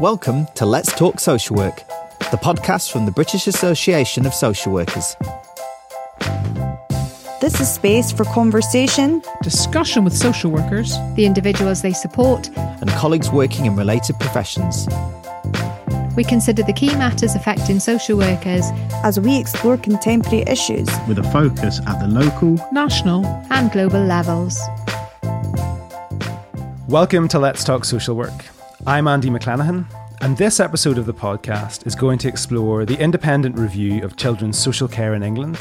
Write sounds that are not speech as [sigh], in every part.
Welcome to Let's Talk Social Work, the podcast from the British Association of Social Workers. This is space for conversation, discussion with social workers, the individuals they support, and colleagues working in related professions. We consider the key matters affecting social workers as we explore contemporary issues with a focus at the local, national, and global levels. Welcome to Let's Talk Social Work. I'm Andy McClanahan, and this episode of the podcast is going to explore the independent review of children's social care in England.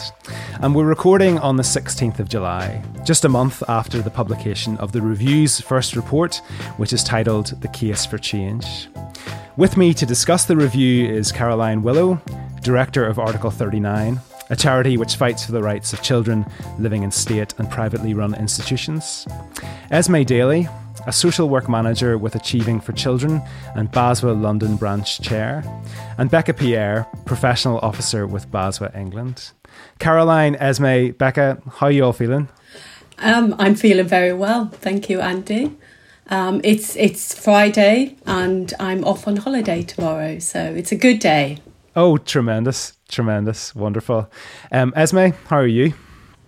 And we're recording on the 16th of July, just a month after the publication of the review's first report, which is titled The Case for Change. With me to discuss the review is Carolyne Willow, Director of Article 39, a charity which fights for the rights of children living in state and privately run institutions. Esme Daly, a social work manager with Achieving for Children and BASW London branch chair, and Becca Pierre, professional officer with BASW England. Carolyne, Esme, Becca, how are you all feeling? Um, I'm feeling very well, thank you, Andy. Um, it's it's Friday and I'm off on holiday tomorrow, so it's a good day. Oh, tremendous, tremendous, wonderful. Um, Esme, how are you?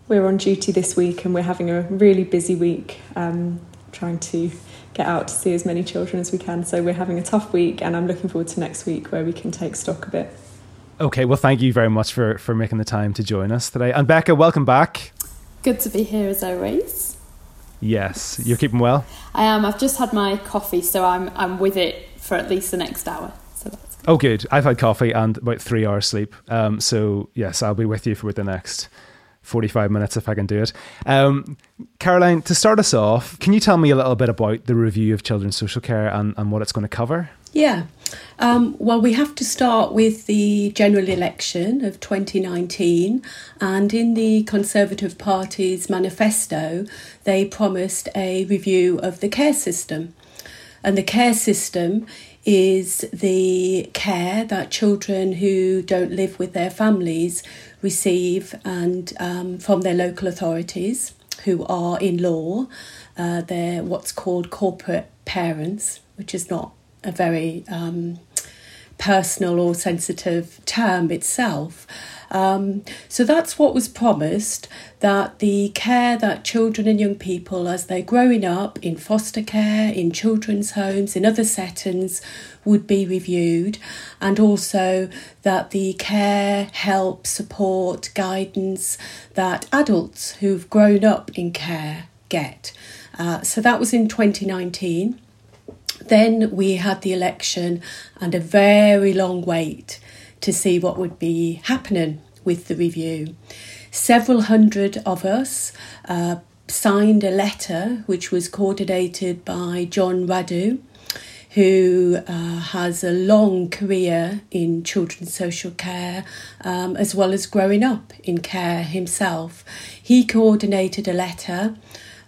We're on duty this week and we're having a really busy week. Um, trying to get out to see as many children as we can. So we're having a tough week, and I'm looking forward to next week where we can take stock a bit. Okay, well, thank you very much for, for making the time to join us today. And Becca, welcome back. Good to be here as always. Yes, you're keeping well. I am. I've just had my coffee, so I'm I'm with it for at least the next hour. So that's good. Oh, good. I've had coffee and about three hours sleep. Um, so yes, I'll be with you for the next 45 minutes if I can do it. Um, Carolyne, to start us off, can you tell me a little bit about the review of children's social care and, and what it's going to cover? Yeah. Um, well, we have to start with the general election of 2019, and in the Conservative Party's manifesto, they promised a review of the care system. And the care system is the care that children who don't live with their families receive and um, from their local authorities who are in law uh, they're what's called corporate parents which is not a very um, personal or sensitive term itself um, so that's what was promised that the care that children and young people, as they're growing up in foster care, in children's homes, in other settings, would be reviewed, and also that the care, help, support, guidance that adults who've grown up in care get. Uh, so that was in 2019. Then we had the election and a very long wait to see what would be happening with the review. Several hundred of us uh, signed a letter which was coordinated by John Radu, who uh, has a long career in children's social care um, as well as growing up in care himself. He coordinated a letter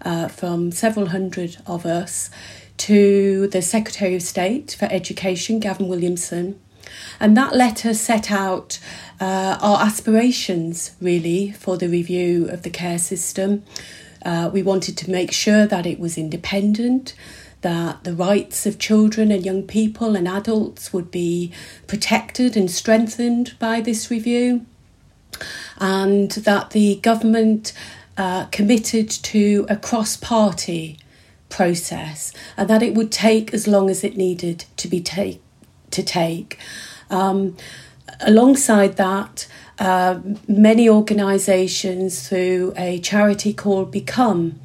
uh, from several hundred of us to the Secretary of State for Education, Gavin Williamson, and that letter set out uh, our aspirations really for the review of the care system. Uh, we wanted to make sure that it was independent, that the rights of children and young people and adults would be protected and strengthened by this review, and that the government uh, committed to a cross party process and that it would take as long as it needed to be take to take. Um, alongside that, uh, many organisations through a charity called Become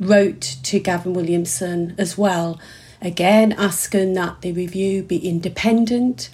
wrote to Gavin Williamson as well, again asking that the review be independent,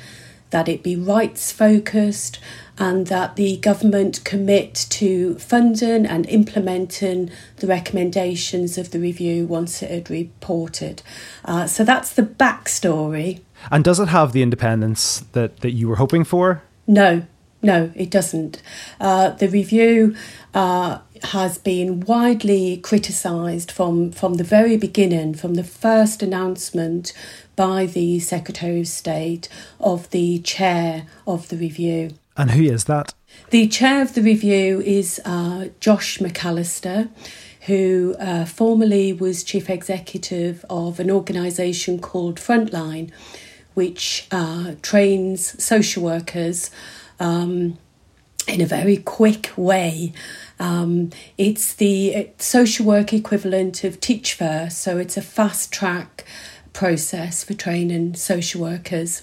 that it be rights focused, and that the government commit to funding and implementing the recommendations of the review once it had reported. Uh, so that's the backstory. And does it have the independence that, that you were hoping for? No, no, it doesn't. Uh, the review uh, has been widely criticised from, from the very beginning, from the first announcement by the Secretary of State of the chair of the review. And who is that? The chair of the review is uh, Josh MacAlister, who uh, formerly was chief executive of an organisation called Frontline, which uh, trains social workers um, in a very quick way. Um, it's the social work equivalent of Teach First, so it's a fast track process for training social workers.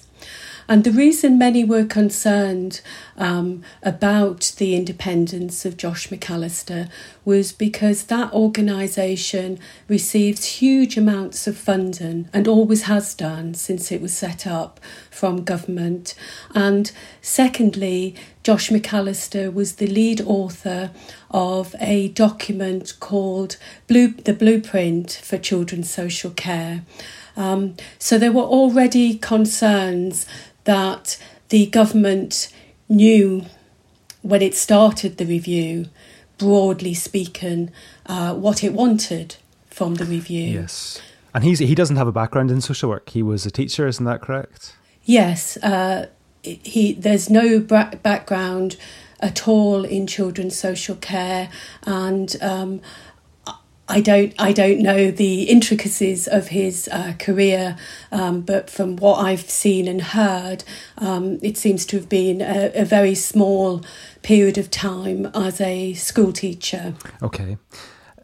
And the reason many were concerned um, about the independence of Josh MacAlister was because that organisation receives huge amounts of funding and always has done since it was set up from government. And secondly, Josh MacAlister was the lead author of a document called Blue, The Blueprint for Children's Social Care. Um, so there were already concerns that the government knew when it started the review, broadly speaking, uh, what it wanted from the review. Yes. And he's, he doesn't have a background in social work. He was a teacher, isn't that correct? Yes. Uh, he There's no background at all in children's social care. And um, I don't I don't know the intricacies of his uh, career, um, but from what I've seen and heard, um, it seems to have been a, a, very small period of time as a school teacher. Okay.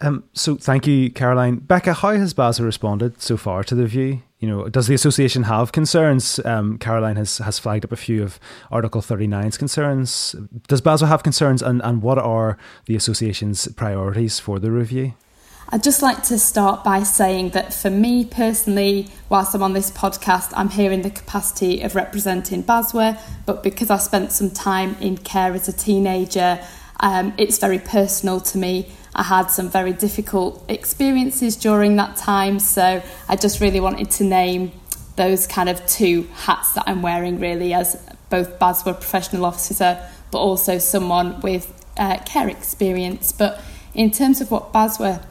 Um, so thank you, Carolyne. Becca, how has BASW responded so far to the review? You know, does the association have concerns? Um, Carolyne has, has flagged up a few of Article 39's concerns. Does BASW have concerns, and, and what are the association's priorities for the review? I'd just like to start by saying that for me personally, whilst I'm on this podcast, I'm here in the capacity of representing BASW, but because I spent some time in care as a teenager, um, it's very personal to me. I had some very difficult experiences during that time, so I just really wanted to name those kind of two hats that I'm wearing, really, as both BASW professional officer, but also someone with uh, care experience. But in terms of what BASW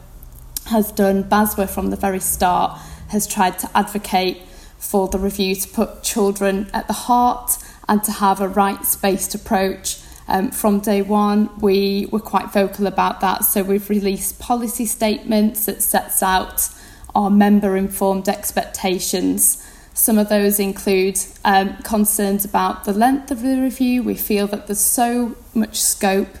has done, BASW from the very start has tried to advocate for the review to put children at the heart and to have a rights based approach. Um, from day one, we were quite vocal about that. So we've released policy statements that sets out our member informed expectations. Some of those include um, concerns about the length of the review. We feel that there's so much scope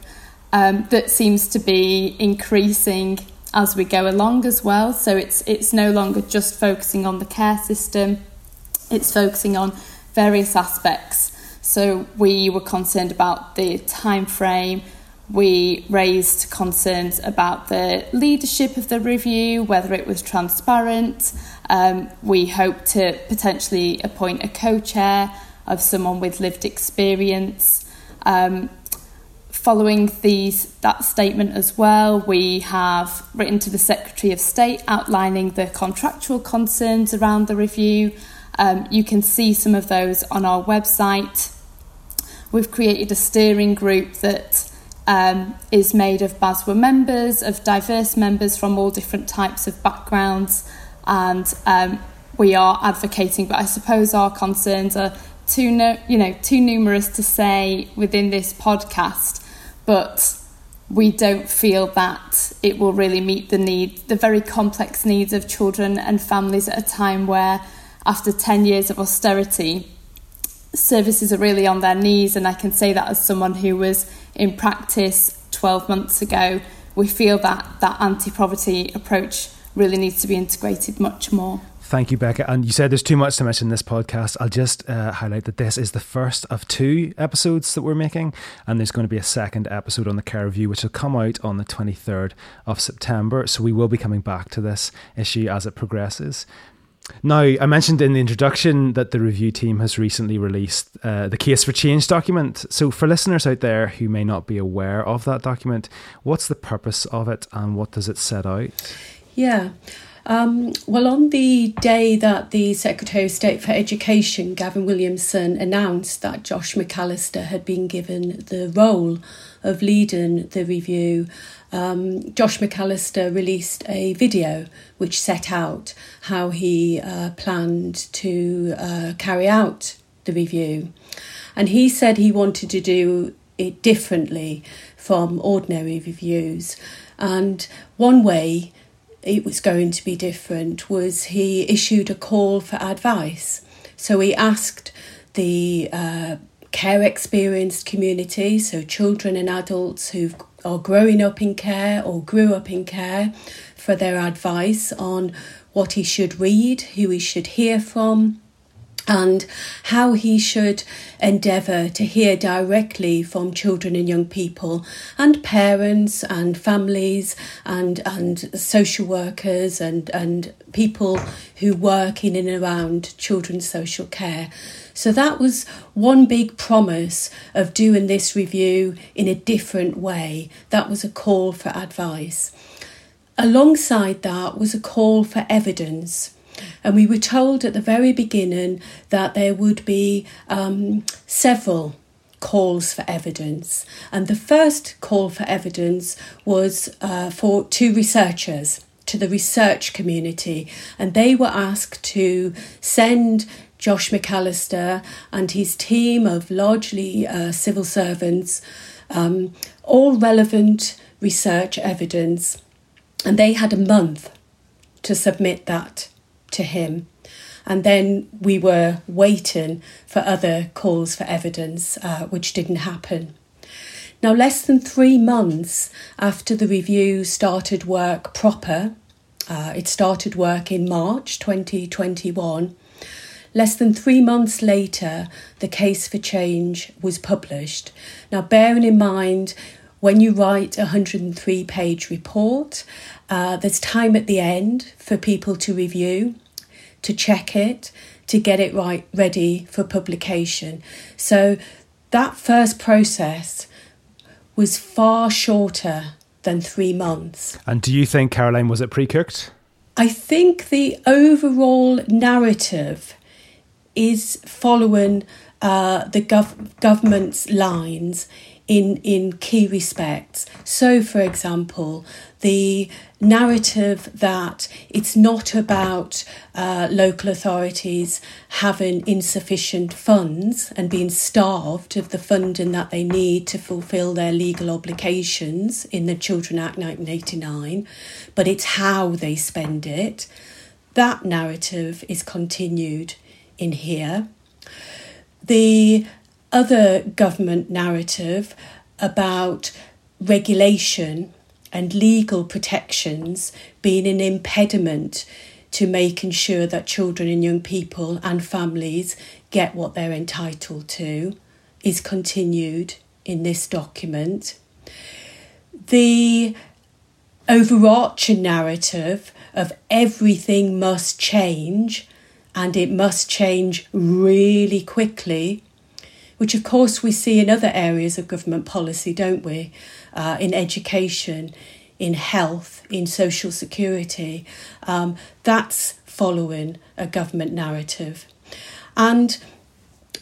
um, that seems to be increasing as we go along as well. So it's it's no longer just focusing on the care system; it's focusing on various aspects. So we were concerned about the time frame. We raised concerns about the leadership of the review, whether it was transparent. Um, we hope to potentially appoint a co-chair of someone with lived experience. Um, Following these that statement as well, we have written to the Secretary of State outlining the contractual concerns around the review. Um, you can see some of those on our website. We've created a steering group that um, is made of BASW members, of diverse members from all different types of backgrounds, and um, we are advocating. But I suppose our concerns are too, no, you know, too numerous to say within this podcast but we don't feel that it will really meet the need, the very complex needs of children and families at a time where, after 10 years of austerity, services are really on their knees. And I can say that as someone who was in practice 12 months ago, we feel that that anti poverty approach really needs to be integrated much more. Thank you, Becca. And you said there's too much to mention in this podcast. I'll just uh, highlight that this is the first of two episodes that we're making, and there's going to be a second episode on the care review, which will come out on the 23rd of September. So we will be coming back to this issue as it progresses. Now, I mentioned in the introduction that the review team has recently released uh, the Case for Change document. So, for listeners out there who may not be aware of that document, what's the purpose of it and what does it set out? Yeah. Um, well, on the day that the Secretary of State for Education, Gavin Williamson, announced that Josh MacAlister had been given the role of leading the review, um, Josh MacAlister released a video which set out how he uh, planned to uh, carry out the review. And he said he wanted to do it differently from ordinary reviews. And one way it was going to be different was he issued a call for advice. So he asked the uh, care experienced community, so children and adults who are growing up in care or grew up in care, for their advice on what he should read, who he should hear from, and how he should endeavour to hear directly from children and young people and parents and families and and social workers and and people who work in and around children's social care. So that was one big promise of doing this review in a different way. That was a call for advice. Alongside that was a call for evidence. And we were told at the very beginning that there would be um, several calls for evidence. And the first call for evidence was uh, for two researchers to the research community, and they were asked to send Josh MacAlister and his team of largely uh, civil servants um, all relevant research evidence, and they had a month to submit that to him. And then we were waiting for other calls for evidence, uh, which didn't happen. Now, less than three months after the review started work proper, uh, it started work in March 2021. Less than three months later, the case for change was published. Now, bearing in mind, when you write a 103 page report, uh, there's time at the end for people to review to check it, to get it right, ready for publication. So that first process was far shorter than three months. And do you think, Carolyne, was it pre cooked? I think the overall narrative is following uh, the gov- government's lines in, in key respects. So, for example, the narrative that it's not about uh, local authorities having insufficient funds and being starved of the funding that they need to fulfil their legal obligations in the Children Act 1989, but it's how they spend it. That narrative is continued in here. The other government narrative about regulation and legal protections being an impediment to making sure that children and young people and families get what they're entitled to is continued in this document. The overarching narrative of everything must change and it must change really quickly which of course we see in other areas of government policy, don't we? Uh, in education, in health, in social security. Um, that's following a government narrative. And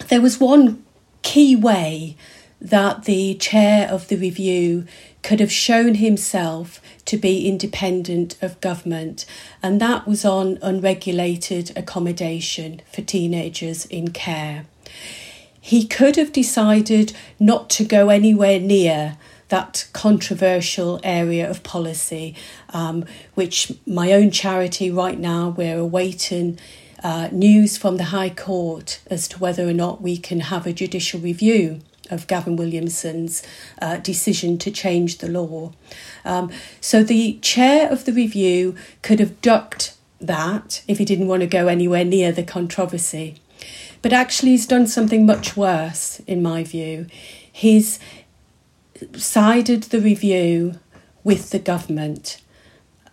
there was one key way that the chair of the review could have shown himself to be independent of government, and that was on unregulated accommodation for teenagers in care he could have decided not to go anywhere near that controversial area of policy, um, which my own charity right now, we're awaiting uh, news from the High Court as to whether or not we can have a judicial review of Gavin Williamson's uh, decision to change the law. Um, so the chair of the review could have ducked that if he didn't want to go anywhere near the controversy. But actually, he's done something much worse, in my view. He's sided the review with the government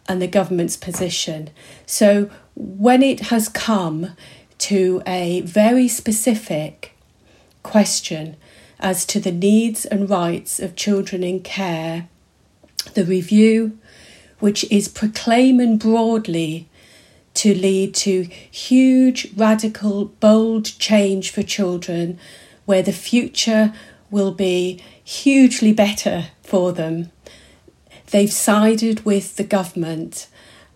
and the government's position. So when it has come to a very specific question as to the needs and rights of children in care, the review, which is proclaiming broadly to lead to huge, radical, bold change for children where the future will be hugely better for them. They've sided with the government,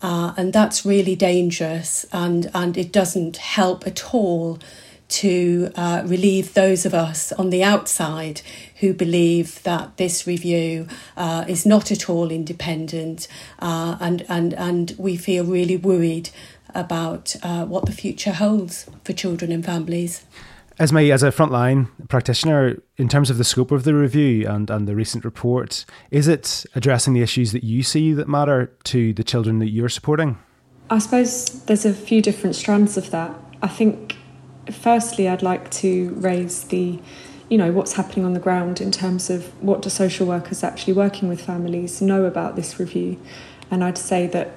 uh, and that's really dangerous, and, and it doesn't help at all to uh, relieve those of us on the outside who believe that this review uh, is not at all independent uh, and, and, and we feel really worried about uh, what the future holds for children and families. Esme, as a frontline practitioner, in terms of the scope of the review and, and the recent report, is it addressing the issues that you see that matter to the children that you're supporting? I suppose there's a few different strands of that. I think, firstly, I'd like to raise the, you know, what's happening on the ground in terms of what do social workers actually working with families know about this review. And I'd say that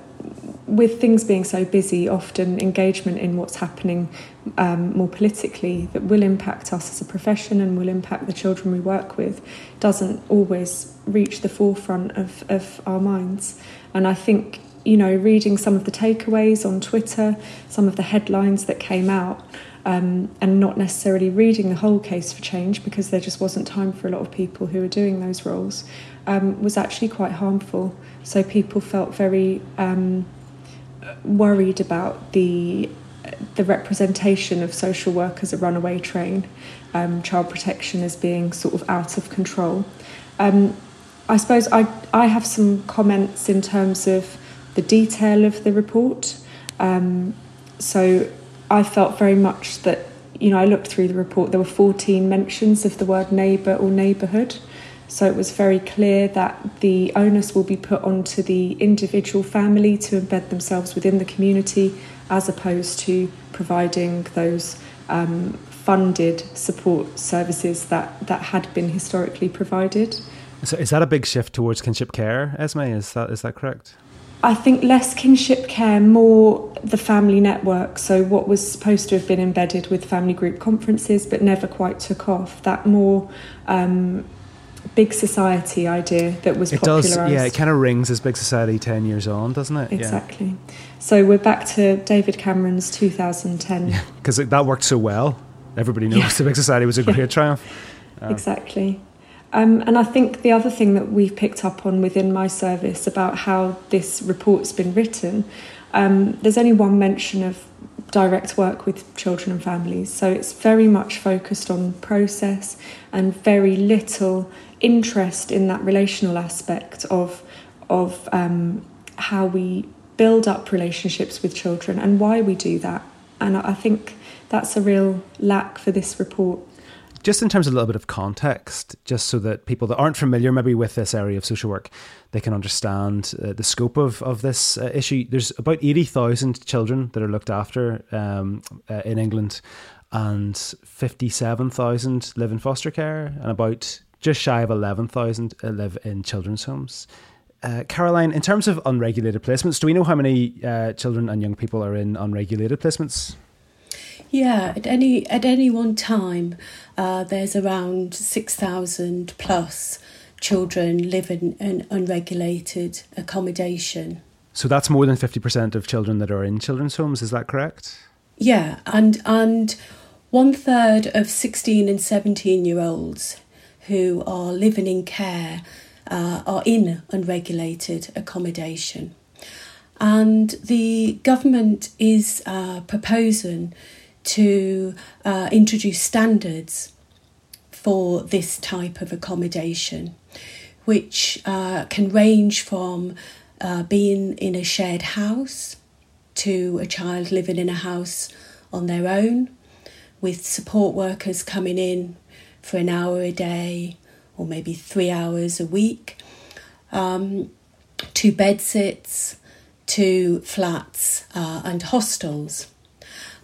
with things being so busy, often engagement in what's happening um, more politically that will impact us as a profession and will impact the children we work with doesn't always reach the forefront of, of our minds. And I think, you know, reading some of the takeaways on Twitter, some of the headlines that came out, um, and not necessarily reading the whole case for change because there just wasn't time for a lot of people who were doing those roles, um, was actually quite harmful. So people felt very um, worried about the the representation of social work as a runaway train, um, child protection as being sort of out of control. Um, I suppose I I have some comments in terms of the detail of the report. Um, so I felt very much that you know I looked through the report. There were 14 mentions of the word neighbour or neighbourhood. So it was very clear that the onus will be put onto the individual family to embed themselves within the community as opposed to providing those um, funded support services that, that had been historically provided. So is that a big shift towards kinship care, Esme? Is that is that correct? I think less kinship care, more the family network. So, what was supposed to have been embedded with family group conferences but never quite took off, that more um, big society idea that was it does yeah it kind of rings as big society 10 years on doesn't it? Exactly. Yeah. so we're back to david cameron's 2010 because yeah, that worked so well. Everybody knows yeah. the big society was a [laughs] great triumph. Um, exactly um, and I think the other thing that we've picked up on within my service about how this report's been written, um, there's only one mention of direct work with children and families. So it's very much focused on process and very little interest in that relational aspect of of um, how we build up relationships with children and why we do that. And I think that's a real lack for this report. Just in terms of a little bit of context, just so that people that aren't familiar maybe with this area of social work, they can understand uh, the scope of, of this uh, issue. There's about 80,000 children that are looked after um, uh, in England, and 57,000 live in foster care, and about just shy of 11,000 uh, live in children's homes. Uh, Carolyne, in terms of unregulated placements, do we know how many uh, children and young people are in unregulated placements? Yeah, at any at any one time, uh, there's around six thousand plus children living in unregulated accommodation. So that's more than fifty percent of children that are in children's homes. Is that correct? Yeah, and and one third of sixteen and seventeen year olds who are living in care uh, are in unregulated accommodation. And the government is uh, proposing to uh, introduce standards for this type of accommodation, which uh, can range from uh, being in a shared house to a child living in a house on their own, with support workers coming in for an hour a day or maybe three hours a week, um, to bedsits, to flats uh, and hostels.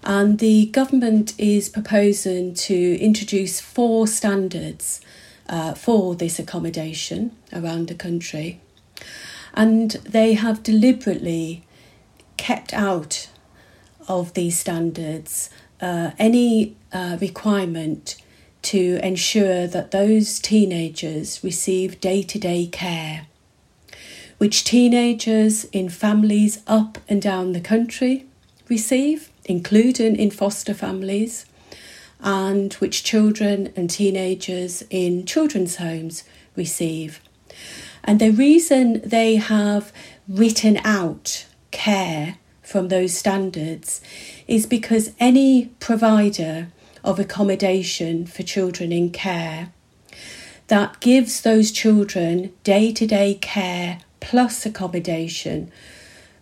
And the government is proposing to introduce four standards uh, for this accommodation around the country. And they have deliberately kept out of these standards uh, any uh, requirement to ensure that those teenagers receive day to day care, which teenagers in families up and down the country receive, including in foster families, and which children and teenagers in children's homes receive. And the reason they have written out care from those standards is because any provider of accommodation for children in care that gives those children day to day care plus accommodation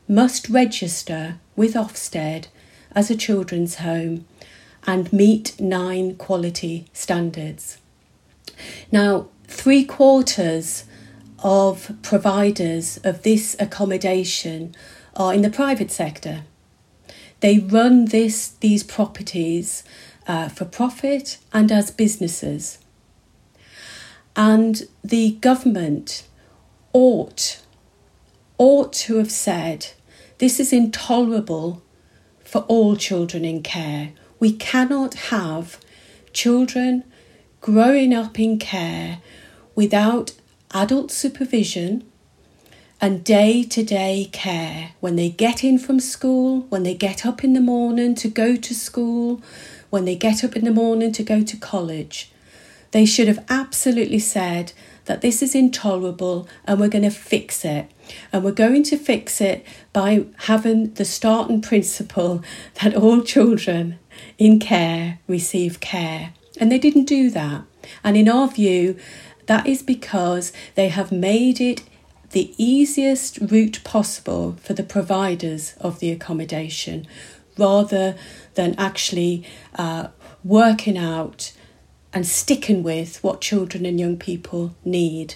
must register with Ofsted as a children's home and meet nine quality standards. Now, three quarters of providers of this accommodation are in the private sector. They run this, these properties uh, for profit and as businesses. And the government ought, ought to have said, this is intolerable for all children in care. We cannot have children growing up in care without adult supervision and day to day care when they get in from school, when they get up in the morning to go to school, when they get up in the morning to go to college. They should have absolutely said that this is intolerable and we're going to fix it. And we're going to fix it by having the starting principle [laughs] that all children in care receive care. And they didn't do that. And in our view, that is because they have made it the easiest route possible for the providers of the accommodation rather than actually uh, working out and sticking with what children and young people need.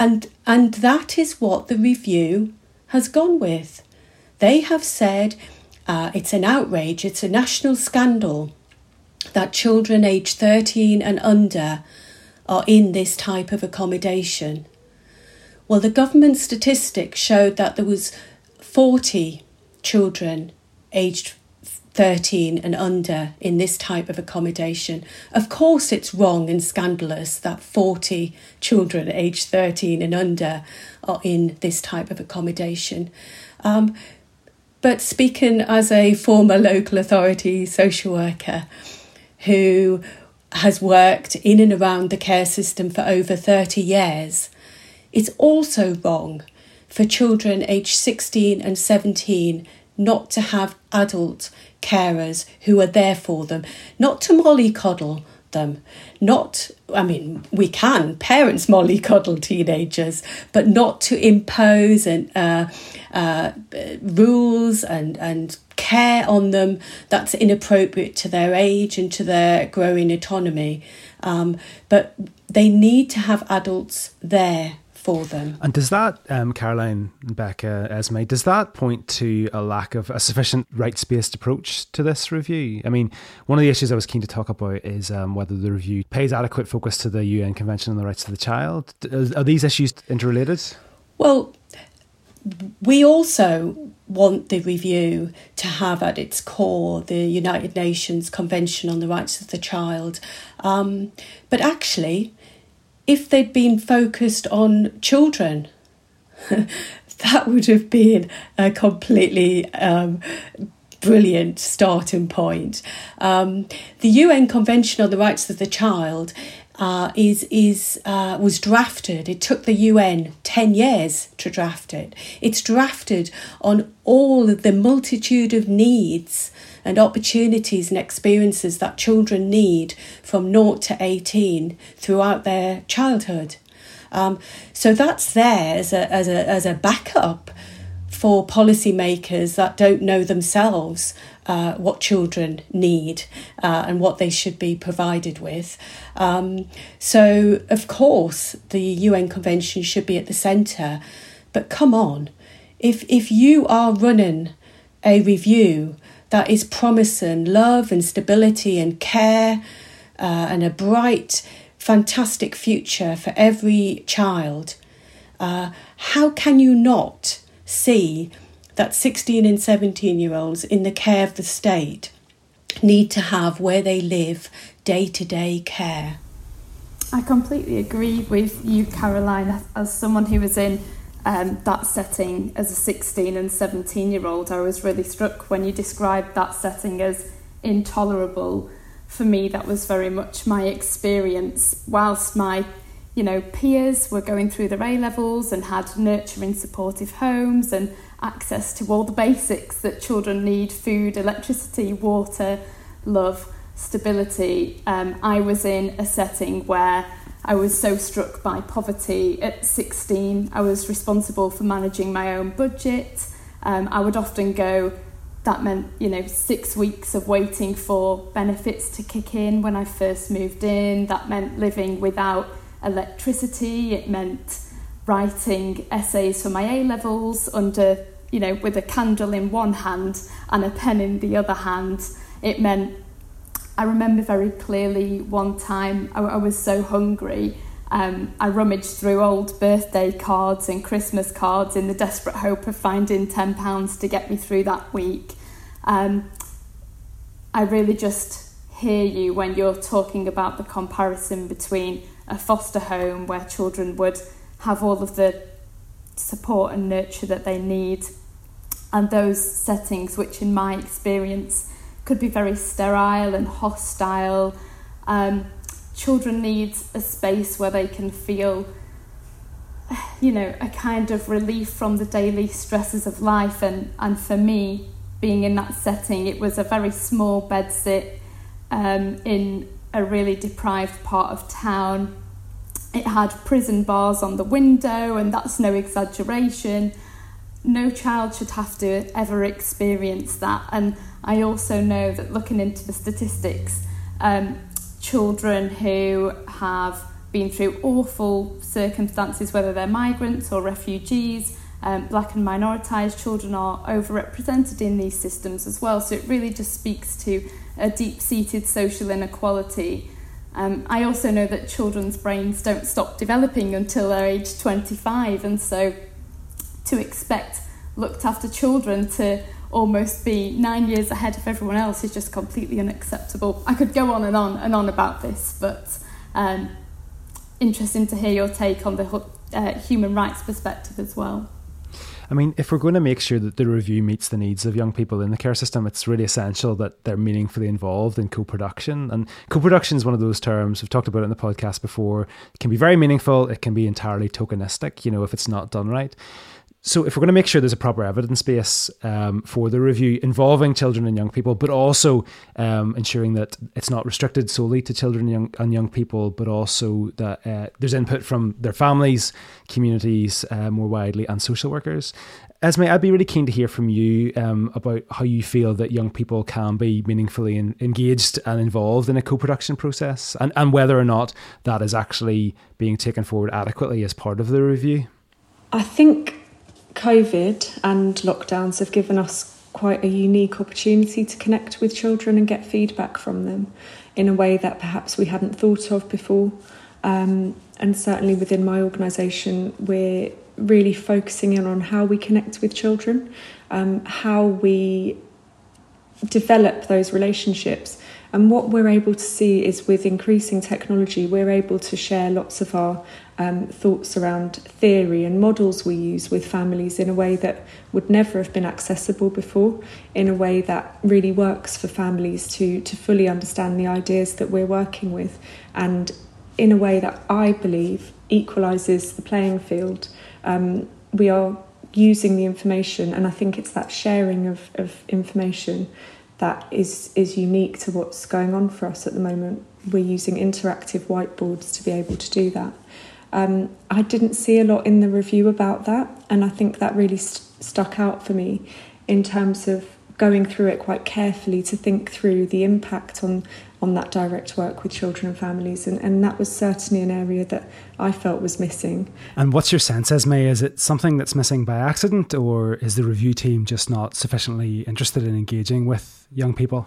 And, and that is what the review has gone with. They have said uh, it's an outrage, it's a national scandal that children aged 13 and under are in this type of accommodation. Well, the government statistics showed that there was 40 children aged 13 and under in this type of accommodation. Of course, it's wrong and scandalous that 40 children aged 13 and under are in this type of accommodation. Um, but speaking as a former local authority social worker who has worked in and around the care system for over 30 years, it's also wrong for children aged 16 and 17 not to have adult carers who are there for them, not to mollycoddle them, not, I mean, we can, parents mollycoddle teenagers, but not to impose and, uh, uh, rules and, and care on them that's inappropriate to their age and to their growing autonomy. Um, but they need to have adults there for them. And does that, um, Carolyne, Becca, Esme, does that point to a lack of a sufficient rights based approach to this review? I mean, one of the issues I was keen to talk about is um, whether the review pays adequate focus to the UN Convention on the Rights of the Child. Are these issues interrelated? Well, we also want the review to have at its core the United Nations Convention on the Rights of the Child. Um, but actually, if they'd been focused on children, [laughs] that would have been a completely um, brilliant starting point. Um, the UN Convention on the Rights of the Child uh, is is uh, was drafted. It took the UN ten years to draft it. It's drafted on all the multitude of needs and opportunities and experiences that children need from 0 to 18 throughout their childhood. Um, so that's there as a, as a, as a backup for policymakers that don't know themselves uh, what children need uh, and what they should be provided with. Um, so, of course, the UN Convention should be at the centre. But come on, if, if you are running a review that is promising love and stability and care uh, and a bright, fantastic future for every child, uh, how can you not see that 16 and 17 year olds in the care of the state need to have where they live day to day care? I completely agree with you, Carolyne, as someone who was in um, that setting as a 16 and 17 year old, I was really struck when you described that setting as intolerable. For me, that was very much my experience. Whilst my you know, peers were going through their A levels and had nurturing, supportive homes and access to all the basics that children need food, electricity, water, love. stability. Um, I was in a setting where I was so struck by poverty. At 16, I was responsible for managing my own budget. Um, I would often go, that meant, you know, six weeks of waiting for benefits to kick in when I first moved in. That meant living without electricity. It meant writing essays for my A levels under, you know, with a candle in one hand and a pen in the other hand. It meant I remember very clearly one time I, I was so hungry. Um, I rummaged through old birthday cards and Christmas cards in the desperate hope of finding £10 to get me through that week. Um, I really just hear you when you're talking about the comparison between a foster home where children would have all of the support and nurture that they need and those settings which in my experience could be very sterile and hostile. Um, children need a space where they can feel, you know, a kind of relief from the daily stresses of life. And, and for me, being in that setting, it was a very small bedsit um, in a really deprived part of town. It had prison bars on the window, and that's no exaggeration. No child should have to ever experience that. And I also know that looking into the statistics, um, children who have been through awful circumstances, whether they're migrants or refugees, um, black and minoritized children are overrepresented in these systems as well. So it really just speaks to a deep seated social inequality. Um, I also know that children's brains don't stop developing until they're age 25, and so to expect looked after children to almost be nine years ahead of everyone else is just completely unacceptable. I could go on and on and on about this, but um, interesting to hear your take on the uh, human rights perspective as well. I mean, if we're going to make sure that the review meets the needs of young people in the care system, it's really essential that they're meaningfully involved in co production. And co production is one of those terms, we've talked about in the podcast before. It can be very meaningful, it can be entirely tokenistic, you know, if it's not done right. So, if we're going to make sure there's a proper evidence base um, for the review involving children and young people, but also um, ensuring that it's not restricted solely to children and young, and young people, but also that uh, there's input from their families, communities uh, more widely, and social workers. Esme, I'd be really keen to hear from you um, about how you feel that young people can be meaningfully in, engaged and involved in a co production process, and, and whether or not that is actually being taken forward adequately as part of the review. I think COVID and lockdowns have given us quite a unique opportunity to connect with children and get feedback from them in a way that perhaps we hadn't thought of before. Um, and certainly within my organisation, we're really focusing in on how we connect with children, um, how we develop those relationships. And what we're able to see is with increasing technology, we're able to share lots of our um, thoughts around theory and models we use with families in a way that would never have been accessible before, in a way that really works for families to, to fully understand the ideas that we're working with, and in a way that I believe equalises the playing field. Um, we are using the information, and I think it's that sharing of, of information that is, is unique to what's going on for us at the moment. We're using interactive whiteboards to be able to do that. Um, I didn't see a lot in the review about that, and I think that really st- stuck out for me in terms of going through it quite carefully to think through the impact on on that direct work with children and families and, and that was certainly an area that I felt was missing. And what's your sense, Esme? Is it something that's missing by accident or is the review team just not sufficiently interested in engaging with young people?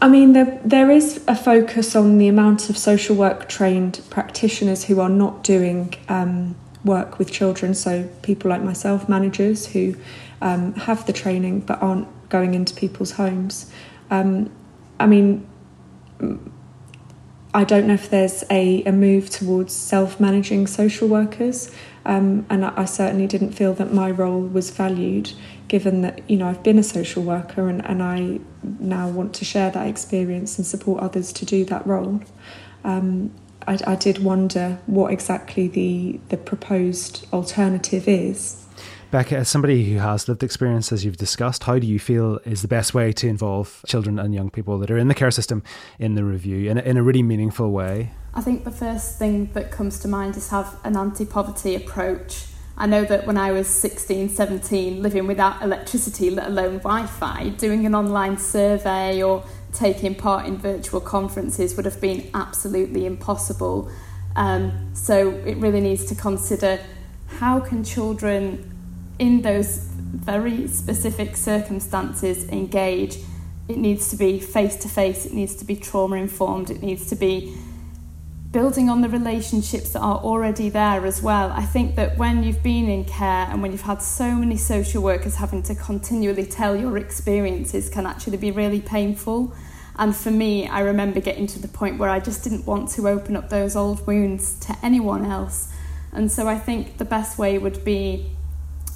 I mean, there, there is a focus on the amount of social work trained practitioners who are not doing um, work with children. So, people like myself, managers who um, have the training but aren't going into people's homes. Um, I mean, I don't know if there's a, a move towards self managing social workers. Um, and I, I, certainly didn't feel that my role was valued, given that you know I've been a social worker and, and I now want to share that experience and support others to do that role. Um, I, I did wonder what exactly the the proposed alternative is. Becca, as somebody who has lived experience, as you've discussed, how do you feel is the best way to involve children and young people that are in the care system in the review in a, in a really meaningful way? I think the first thing that comes to mind is have an anti poverty approach. I know that when I was 16, 17, living without electricity, let alone Wi Fi, doing an online survey or taking part in virtual conferences would have been absolutely impossible. Um, so it really needs to consider how can children in those very specific circumstances engage. It needs to be face to face, it needs to be trauma informed, it needs to be building on the relationships that are already there as well. I think that when you've been in care and when you've had so many social workers having to continually tell your experiences can actually be really painful. And for me, I remember getting to the point where I just didn't want to open up those old wounds to anyone else. And so I think the best way would be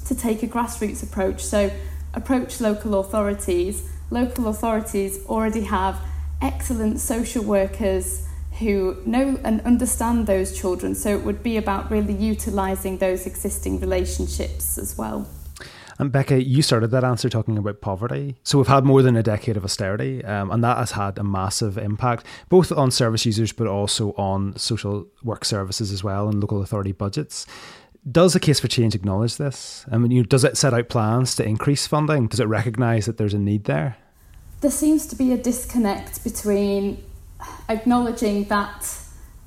to take a grassroots approach. So, approach local authorities. Local authorities already have excellent social workers who know and understand those children. So, it would be about really utilising those existing relationships as well. And Becca, you started that answer talking about poverty. So we've had more than a decade of austerity, um, and that has had a massive impact, both on service users, but also on social work services as well and local authority budgets. Does the case for change acknowledge this? I mean, you, does it set out plans to increase funding? Does it recognise that there's a need there? There seems to be a disconnect between acknowledging that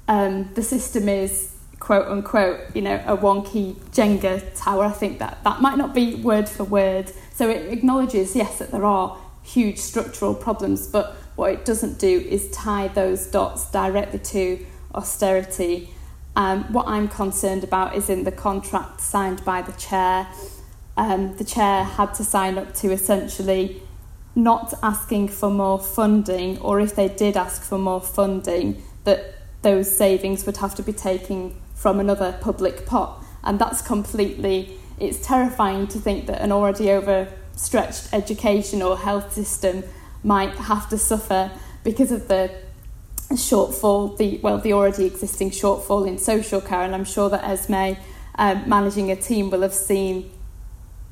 um, the system is quote unquote, you know, a wonky Jenga tower. I think that that might not be word for word. So it acknowledges, yes, that there are huge structural problems, but what it doesn't do is tie those dots directly to austerity. Um, what I'm concerned about is in the contract signed by the chair. Um, the chair had to sign up to essentially not asking for more funding, or if they did ask for more funding, that those savings would have to be taken from another public pot. And that's completely, it's terrifying to think that an already overstretched education or health system might have to suffer because of the shortfall, the well, the already existing shortfall in social care. And I'm sure that Esme, um, managing a team, will have seen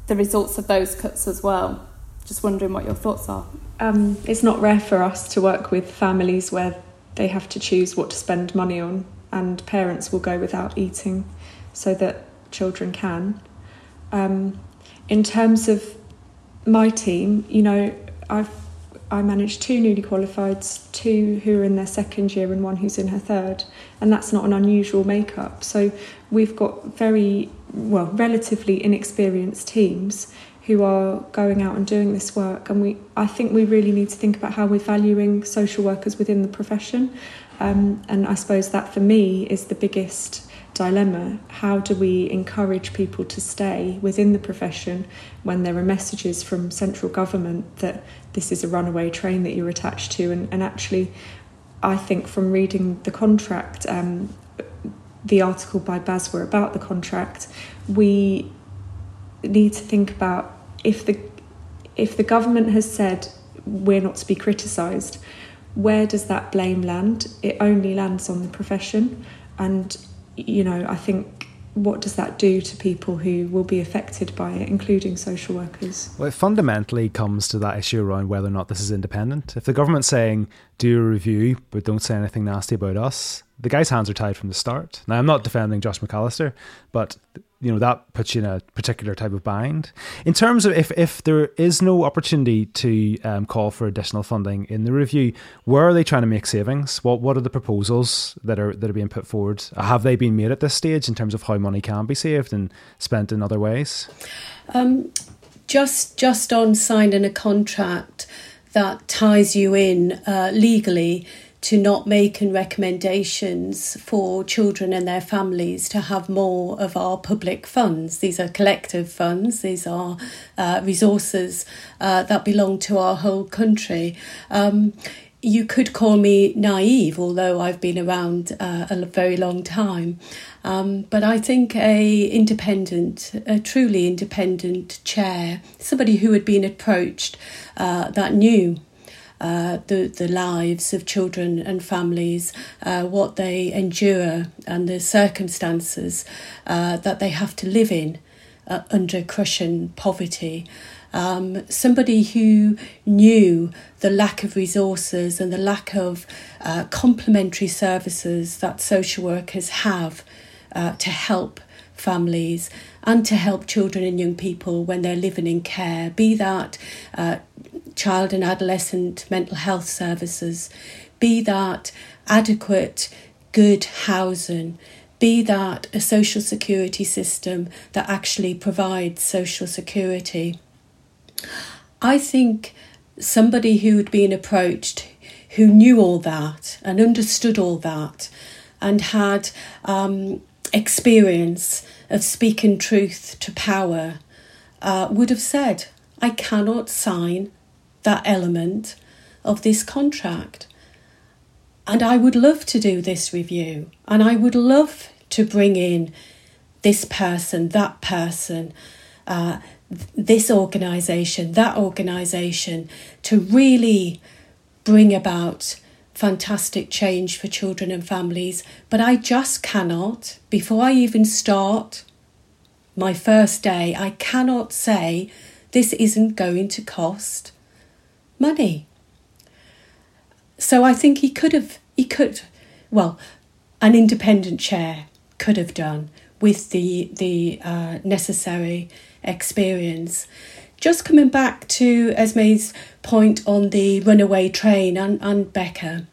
the results of those cuts as well. Just wondering what your thoughts are. Um, it's not rare for us to work with families where they have to choose what to spend money on and parents will go without eating so that children can. Um, in terms of my team, you know, I've I manage two newly qualifieds, two who are in their second year and one who's in her third, and that's not an unusual makeup. So we've got very well, relatively inexperienced teams who are going out and doing this work, and we I think we really need to think about how we're valuing social workers within the profession um, and I suppose that for me is the biggest dilemma. How do we encourage people to stay within the profession when there are messages from central government that this is a runaway train that you're attached to? And, and actually, I think from reading the contract, um, the article by BASW about the contract, we need to think about if the if the government has said we're not to be criticised, where does that blame land? It only lands on the profession. And, you know, I think what does that do to people who will be affected by it, including social workers? Well, it fundamentally comes to that issue around whether or not this is independent. If the government's saying, do a review, but don't say anything nasty about us, the guy's hands are tied from the start. Now, I'm not defending Josh MacAlister, but you know that puts you in a particular type of bind. In terms of if if there is no opportunity to um, call for additional funding in the review, where are they trying to make savings? What what are the proposals that are that are being put forward? Have they been made at this stage in terms of how money can be saved and spent in other ways? Um, just just on signing a contract that ties you in uh, legally to not making recommendations for children and their families to have more of our public funds. These are collective funds, these are uh, resources uh, that belong to our whole country. Um, you could call me naive, although I've been around uh, a very long time. Um, but I think a independent, a truly independent chair, somebody who had been approached uh, that knew uh, the, the lives of children and families, uh, what they endure, and the circumstances uh, that they have to live in. uh, under crushing poverty. Um, somebody who knew the lack of resources and the lack of uh, complementary services that social workers have to help families and to help children and young people when they're living in care, be that uh, child and adolescent mental health services, be that adequate, good housing, be that a social security system that actually provides social security. I think somebody who had been approached who knew all that and understood all that and had um, experience of speaking truth to power uh, would have said, I cannot sign that element of this contract. And I would love to do this review, and I would love to bring in this person, that person, uh, this organisation, that organisation, to really bring about fantastic change for children and families. But I just cannot, before I even start my first day, I cannot say this isn't going to cost money. So I think he could have, he could, well, an independent chair could have done with the the uh, necessary experience. Just coming back to Esme's point on the runaway train and, and Becca,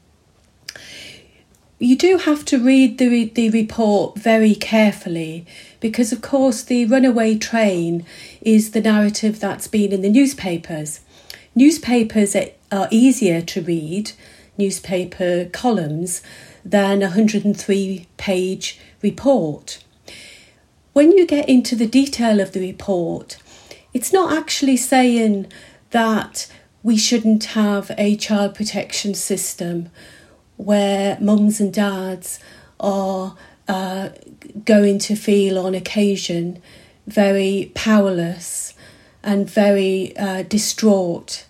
you do have to read the, the report very carefully because, of course, the runaway train is the narrative that's been in the newspapers. Newspapers are easier to read, newspaper columns, than a 103 page report. When you get into the detail of the report, it's not actually saying that we shouldn't have a child protection system where mums and dads are uh, going to feel on occasion very powerless and very uh, distraught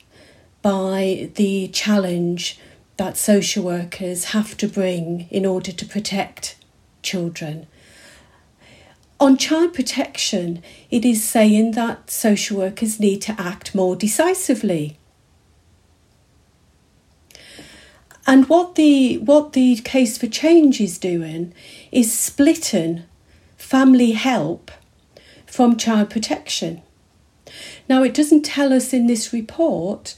by the challenge that social workers have to bring in order to protect children. On child protection, it is saying that social workers need to act more decisively. And what the what the case for change is doing is splitting family help from child protection. Now it doesn't tell us in this report,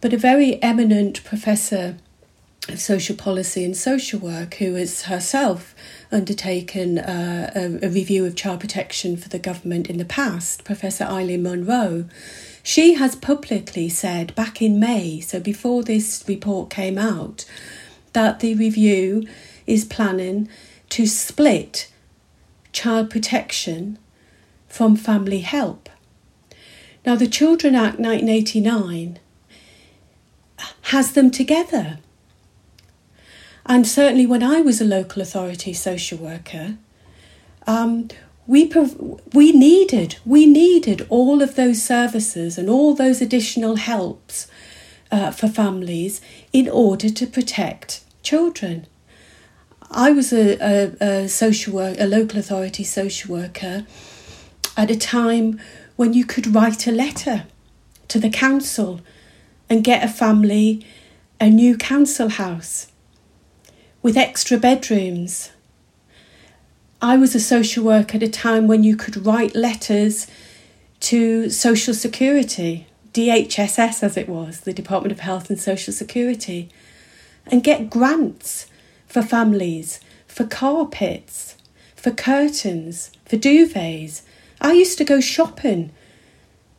but a very eminent professor of social policy and social work who has herself undertaken uh, a, a, review of child protection for the government in the past, Professor Eileen Munro. She has publicly said back in May, so before this report came out, that the review is planning to split child protection from family help. Now, the Children Act 1989 has them together. And certainly when I was a local authority social worker, um, we, we needed we needed all of those services and all those additional helps uh, for families in order to protect children. I was a, a, a social work, a local authority social worker at a time when you could write a letter to the council and get a family a new council house with extra bedrooms. I was a social worker at a time when you could write letters to Social Security, DHSS as it was, the Department of Health and Social Security, and get grants for families, for carpets, for curtains, for duvets. I used to go shopping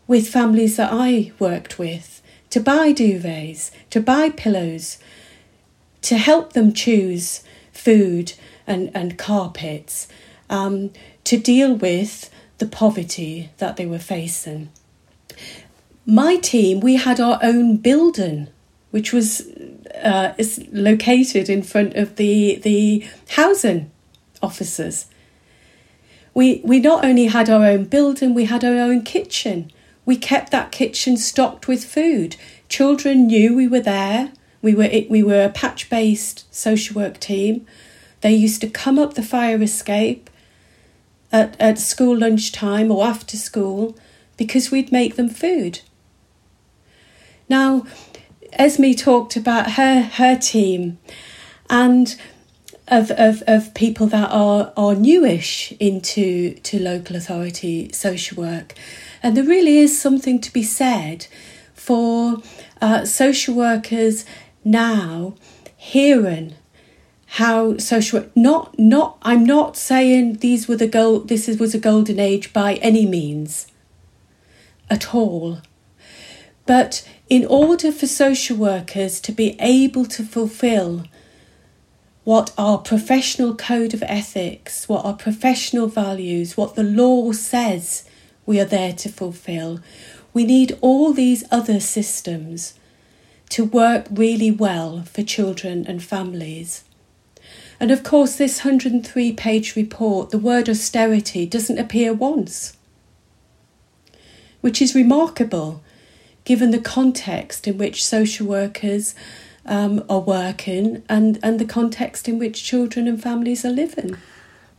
with families that I worked with to buy duvets, to buy pillows, to help them choose food and, and carpets, um, to deal with the poverty that they were facing. My team, we had our own building, which was uh, located in front of the the housing officers. We we not only had our own building, we had our own kitchen. We kept that kitchen stocked with food. Children knew we were there. We were we were a patch based social work team. They used to come up the fire escape. at, at school lunchtime or after school because we'd make them food. Now, Esme talked about her her team and of, of, of people that are, are newish into to local authority social work. And there really is something to be said for uh, social workers now hearing how social work not not I'm not saying these were the gold this was a golden age by any means at all. But in order for social workers to be able to fulfill what our professional code of ethics, what our professional values, what the law says we are there to fulfill, we need all these other systems to work really well for children and families. And of course, this 103 page report, the word austerity doesn't appear once which is remarkable given the context in which social workers um, are working and, and the context in which children and families are living.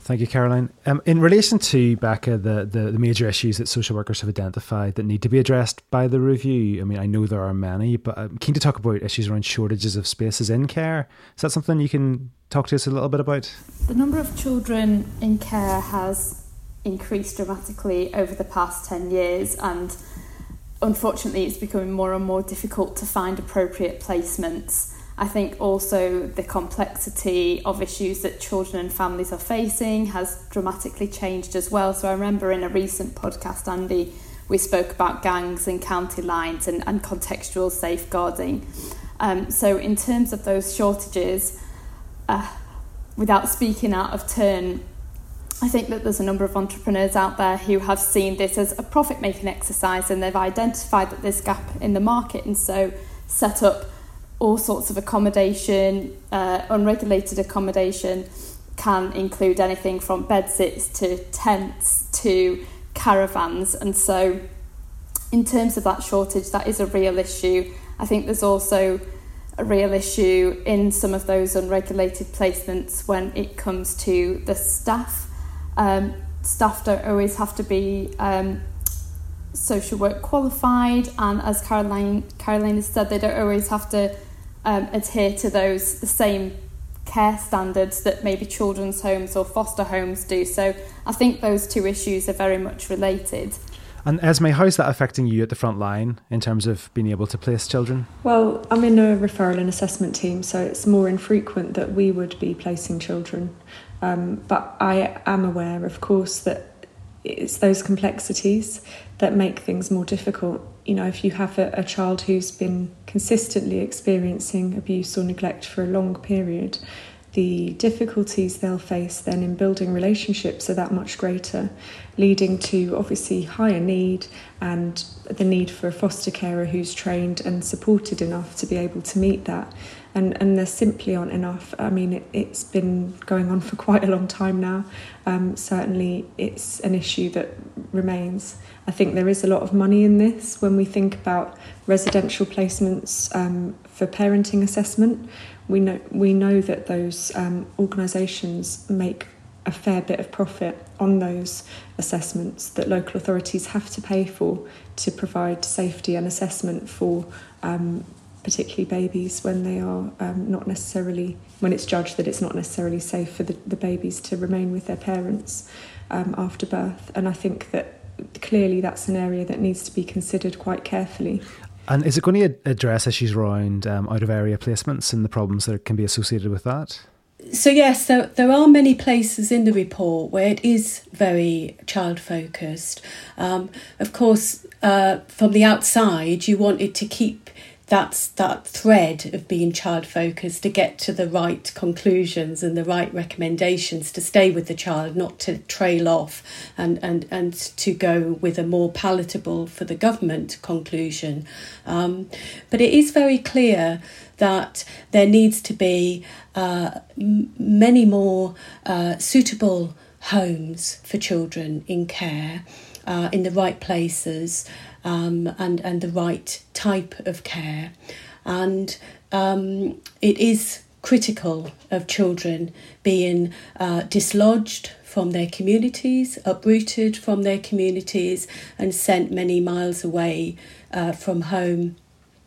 Thank you, Carolyne. Um, in relation to Becca, the, the, the major issues that social workers have identified that need to be addressed by the review. I mean, I know there are many, but I'm keen to talk about issues around shortages of spaces in care. Is that something you can talk to us a little bit about? The number of children in care has increased dramatically over the past 10 years and unfortunately it's becoming more and more difficult to find appropriate placements. I think also the complexity of issues that children and families are facing has dramatically changed as well. So I remember in a recent podcast, Andy, we spoke about gangs and county lines and, and contextual safeguarding. Um, so in terms of those shortages, uh, without speaking out of turn, I think that there's a number of entrepreneurs out there who have seen this as a profit making exercise and they've identified that there's gap in the market and so set up all sorts of accommodation, uh, unregulated accommodation can include anything from bed sits to tents to caravans and so in terms of that shortage that is a real issue. I think there's also a real issue in some of those unregulated placements when it comes to the staff um, staff don't always have to be um, social work qualified, and as Carolyne Carolyne has said, they don't always have to um, adhere to those the same care standards that maybe children's homes or foster homes do. So I think those two issues are very much related. And Esme, how's that affecting you at the front line in terms of being able to place children? Well, I'm in a referral and assessment team, so it's more infrequent that we would be placing children. Um, but I am aware, of course, that it's those complexities that make things more difficult. You know, if you have a, a child who's been consistently experiencing abuse or neglect for a long period, the difficulties they'll face then in building relationships are that much greater, leading to obviously higher need and the need for a foster carer who's trained and supported enough to be able to meet that and and there simply aren't enough. I mean, it, has been going on for [laughs] quite a long time now. Um, certainly, it's an issue that remains. I think there is a lot of money in this when we think about residential placements um, for parenting assessment. We know we know that those um, organisations make a fair bit of profit on those assessments that local authorities have to pay for to provide safety and assessment for um, particularly babies, when they are um, not necessarily, when it's judged that it's not necessarily safe for the, the babies to remain with their parents um, after birth. And I think that clearly that's an area that needs to be considered quite carefully. And is it going to address issues around um, out of area placements and the problems that can be associated with that? So, yes, there, there are many places in the report where it is very child focused. Um, of course, uh, from the outside, you want it to keep that's that thread of being child focused to get to the right conclusions and the right recommendations to stay with the child not to trail off and and and to go with a more palatable for the government conclusion. Um, but it is very clear that there needs to be uh, m- many more uh, suitable homes for children in care uh, in the right places um, and, and the right type of care. And um, it is critical of children being uh, dislodged from their communities, uprooted from their communities, and sent many miles away uh, from home,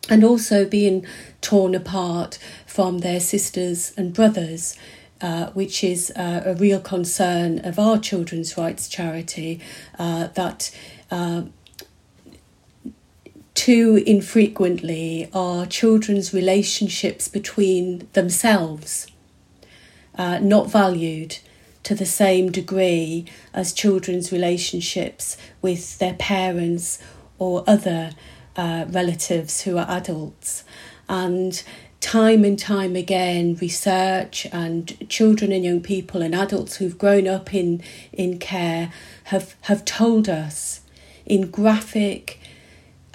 and also being torn apart from their sisters and brothers. Uh, which is uh, a real concern of our children's rights charity uh, that uh, too infrequently are children's relationships between themselves uh, not valued to the same degree as children's relationships with their parents or other uh, relatives who are adults. And time and time again, research and children and young people and adults who've grown up in, in care have, have told us in graphic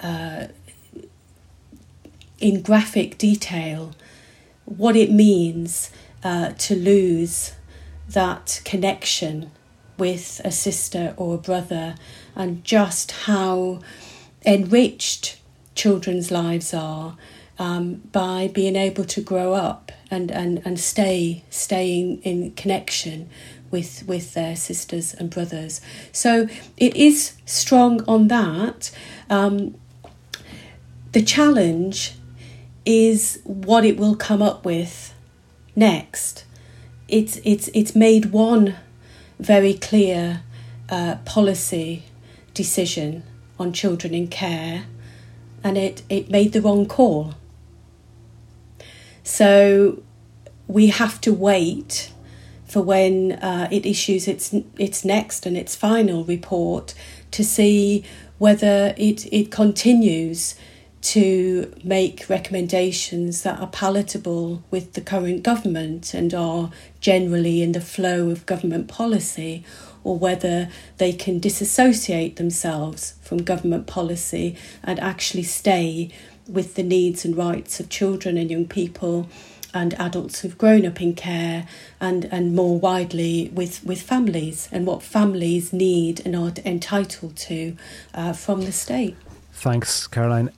uh, in graphic detail what it means uh, to lose that connection with a sister or a brother and just how enriched children's lives are um, by being able to grow up and, and, and stay staying in connection with with their sisters and brothers. So it is strong on that. Um, the challenge is what it will come up with next. It's it's it's made one very clear uh, policy decision on children in care, and it it made the wrong call. So we have to wait for when uh, it issues its its next and its final report to see whether it it continues to make recommendations that are palatable with the current government and are generally in the flow of government policy, or whether they can disassociate themselves from government policy and actually stay with the needs and rights of children and young people and adults who've grown up in care and, and more widely with, with families and what families need and are entitled to uh, from the state. Thanks, Carolyne.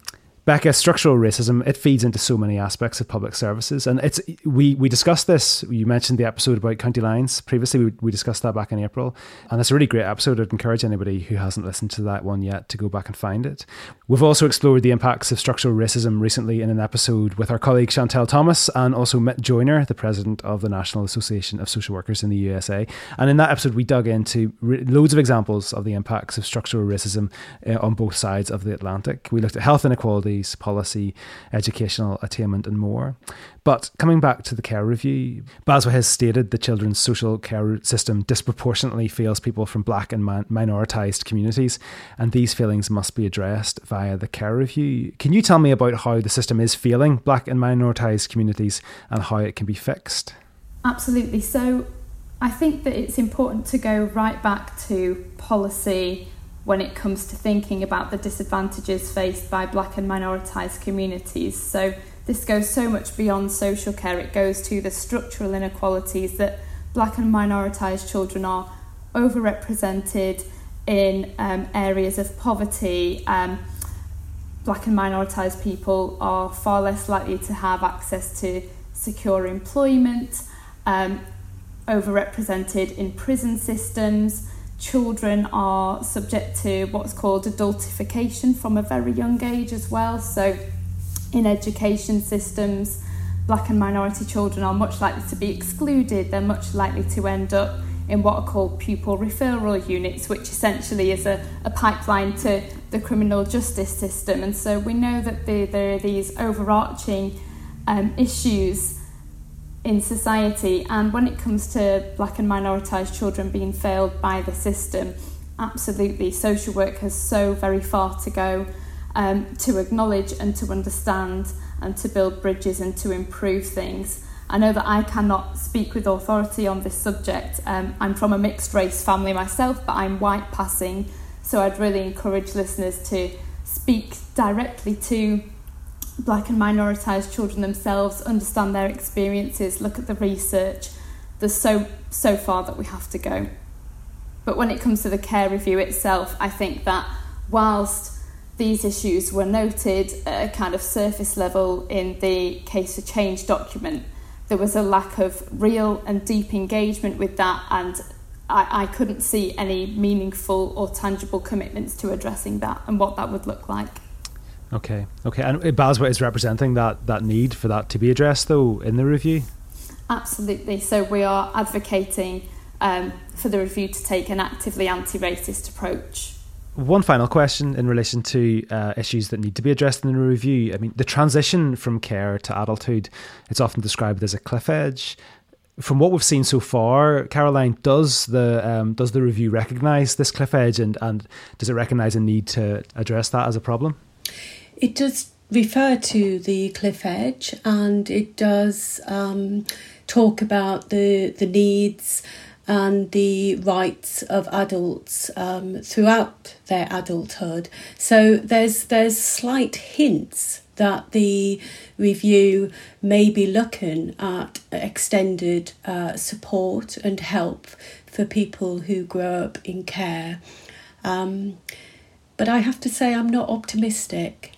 Becca, structural racism, it feeds into so many aspects of public services. And it's we we discussed this. You mentioned the episode about county lines previously. We, we discussed that back in April. And it's a really great episode. I'd encourage anybody who hasn't listened to that one yet to go back and find it. We've also explored the impacts of structural racism recently in an episode with our colleague Chantel Thomas and also Mit Joyner, the president of the National Association of Social Workers in the USA. And in that episode, we dug into re- loads of examples of the impacts of structural racism uh, on both sides of the Atlantic. We looked at health inequality policy, educational attainment, and more. But coming back to the care review, BASW has stated the children's social care system disproportionately fails people from black and man- minoritized communities, and these failings must be addressed via the care review. Can you tell me about how the system is failing black and minoritized communities and how it can be fixed? Absolutely. So I think that it's important to go right back to policy when it comes to thinking about the disadvantages faced by black and minoritised communities. So this goes so much beyond social care, it goes to the structural inequalities that black and minoritised children are overrepresented in um, areas of poverty. Um, black and minoritised people are far less likely to have access to secure employment, um, overrepresented in prison systems children are subject to what's called adultification from a very young age as well. So, in education systems, black and minority children are much likely to be excluded. They're much likely to end up in what are called pupil referral units, which essentially is a, a pipeline to the criminal justice system. And so we know that the, there are these overarching um, issues in society. And when it comes to black and minoritised children being failed by the system, absolutely, social work has so very far to go um, to acknowledge and to understand and to build bridges and to improve things. I know that I cannot speak with authority on this subject. Um, I'm from a mixed race family myself, but I'm white passing, so I'd really encourage listeners to speak directly to black and minoritized children themselves, understand their experiences, look at the research. There's so so far that we have to go. But when it comes to the care review itself, I think that whilst these issues were noted at a kind of surface level in the case for change document, there was a lack of real and deep engagement with that, and I, I couldn't see any meaningful or tangible commitments to addressing that and what that would look like. Okay, okay, and BASW is representing that that need for that to be addressed, though, in the review. Absolutely. So we are advocating um, for the review to take an actively anti-racist approach. One final question in relation to uh, issues that need to be addressed in the review. I mean, the transition from care to adulthood, it's often described as a cliff edge. From what we've seen so far, Carolyne, does the um, does the review recognise this cliff edge, and, and does it recognise a need to address that as a problem? It does refer to the cliff edge and it does um, talk about the, the needs and the rights of adults um, throughout their adulthood. So there's there's slight hints that the review may be looking at extended uh, support and help for people who grow up in care. Um, but I have to say, I'm not optimistic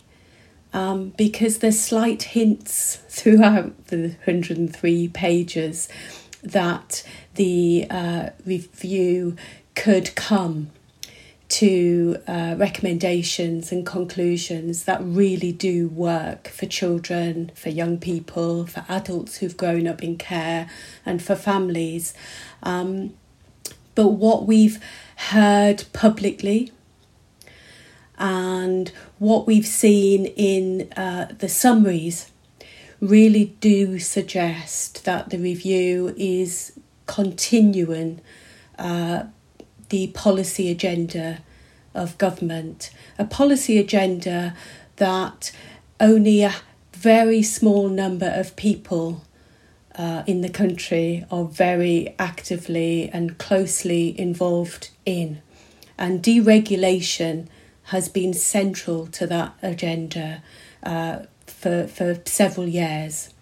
um, because there's slight hints throughout the 103 pages that the uh, review could come to uh, recommendations and conclusions that really do work for children, for young people, for adults who've grown up in care, and for families. Um, but what we've heard publicly and what we've seen in uh, the summaries really do suggest that the review is continuing uh, the policy agenda of government, a policy agenda that only a very small number of people uh, in the country are very actively and closely involved in. And deregulation has been central to that agenda uh, for, for several years.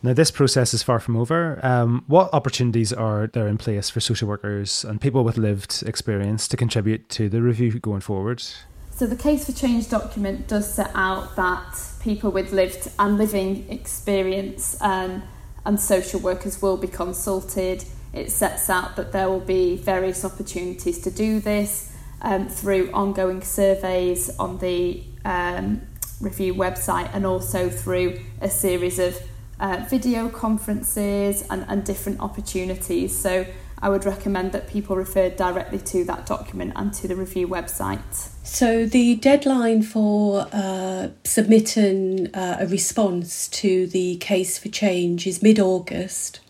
Now, this process is far from over. Um, what opportunities are there in place for social workers and people with lived experience to contribute to the review going forward? So, the Case for Change document does set out that people with lived and living experience um, and social workers will be consulted. It sets out that there will be various opportunities to do this um, through ongoing surveys on the um, review website and also through a series of uh, video conferences and, and different opportunities. So I would recommend that people refer directly to that document and to the review website. So, the deadline for uh, submitting uh, a response to the case for change is mid August,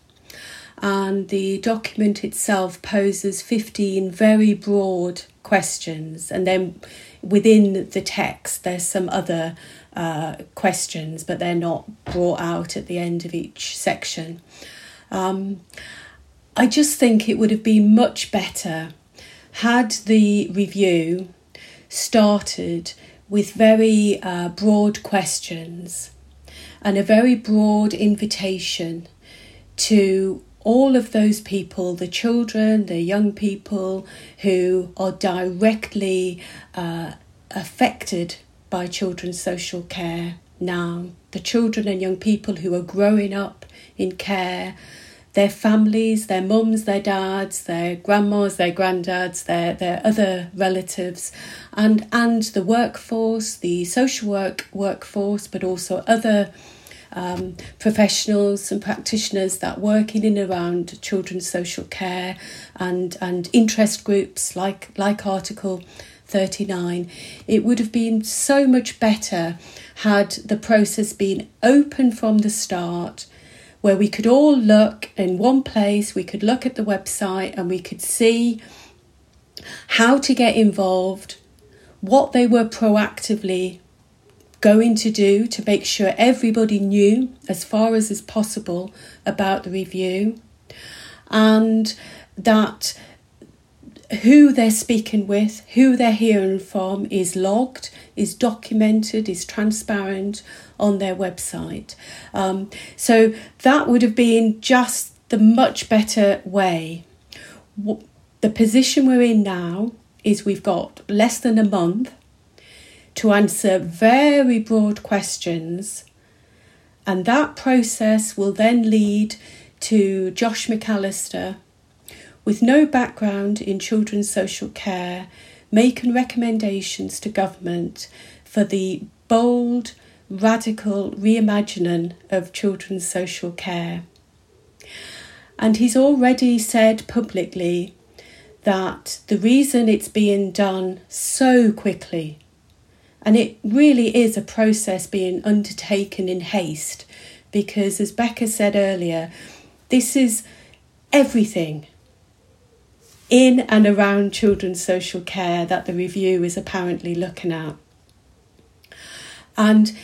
and the document itself poses 15 very broad questions, and then within the text, there's some other uh, questions, but they're not brought out at the end of each section. Um, I just think it would have been much better had the review started with very uh, broad questions and a very broad invitation to all of those people, the children, the young people who are directly uh, affected by children's social care now, the children and young people who are growing up in care, their families, their mums, their dads, their grandmas, their granddads, their, their other relatives, and, and the workforce, the social work workforce, but also other um, professionals and practitioners that work in and around children's social care and, and interest groups like, like Article 39. It would have been so much better had the process been open from the start where we could all look in one place, we could look at the website and we could see how to get involved, what they were proactively going to do to make sure everybody knew as far as is possible about the review and that who they're speaking with, who they're hearing from is logged, is documented, is transparent on their website. Um, so that would have been just the much better way. The position we're in now is we've got less than a month to answer very broad questions And that process will then lead to Josh MacAlister, with no background in children's social care, making recommendations to government for the bold, radical reimagining of children's social care. And he's already said publicly that the reason it's being done so quickly, and it really is a process being undertaken in haste, because as Becca said earlier, this is everything in and around children's social care that the review is apparently looking at. And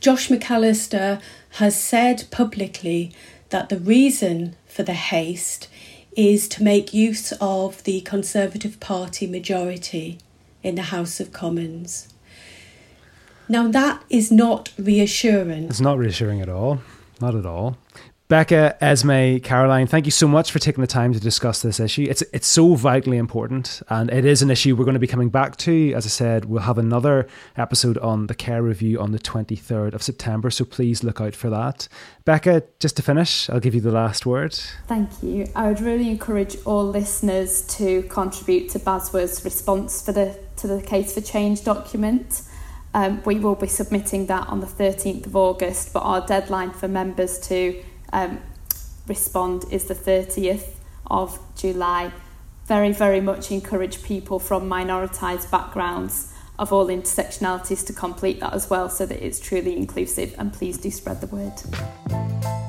Josh MacAlister has said publicly that the reason for the haste is to make use of the Conservative Party majority in the House of Commons. Now, that is not reassuring. It's not reassuring at all. Not at all. Becca, Esme, Carolyne, thank you so much for taking the time to discuss this issue. It's it's so vitally important, and it is an issue we're going to be coming back to. As I said, we'll have another episode on the care review on the 23rd of September, so please look out for that. Becca, just to finish, I'll give you the last word. Thank you. I would really encourage all listeners to contribute to BASW's response for the to the Case for Change document. Um, we will be submitting that on the 13th of August, but our deadline for members to um, respond is the 30th of July. Very, very much encourage people from minoritised backgrounds of all intersectionalities to complete that as well so that it's truly inclusive and please do spread the word.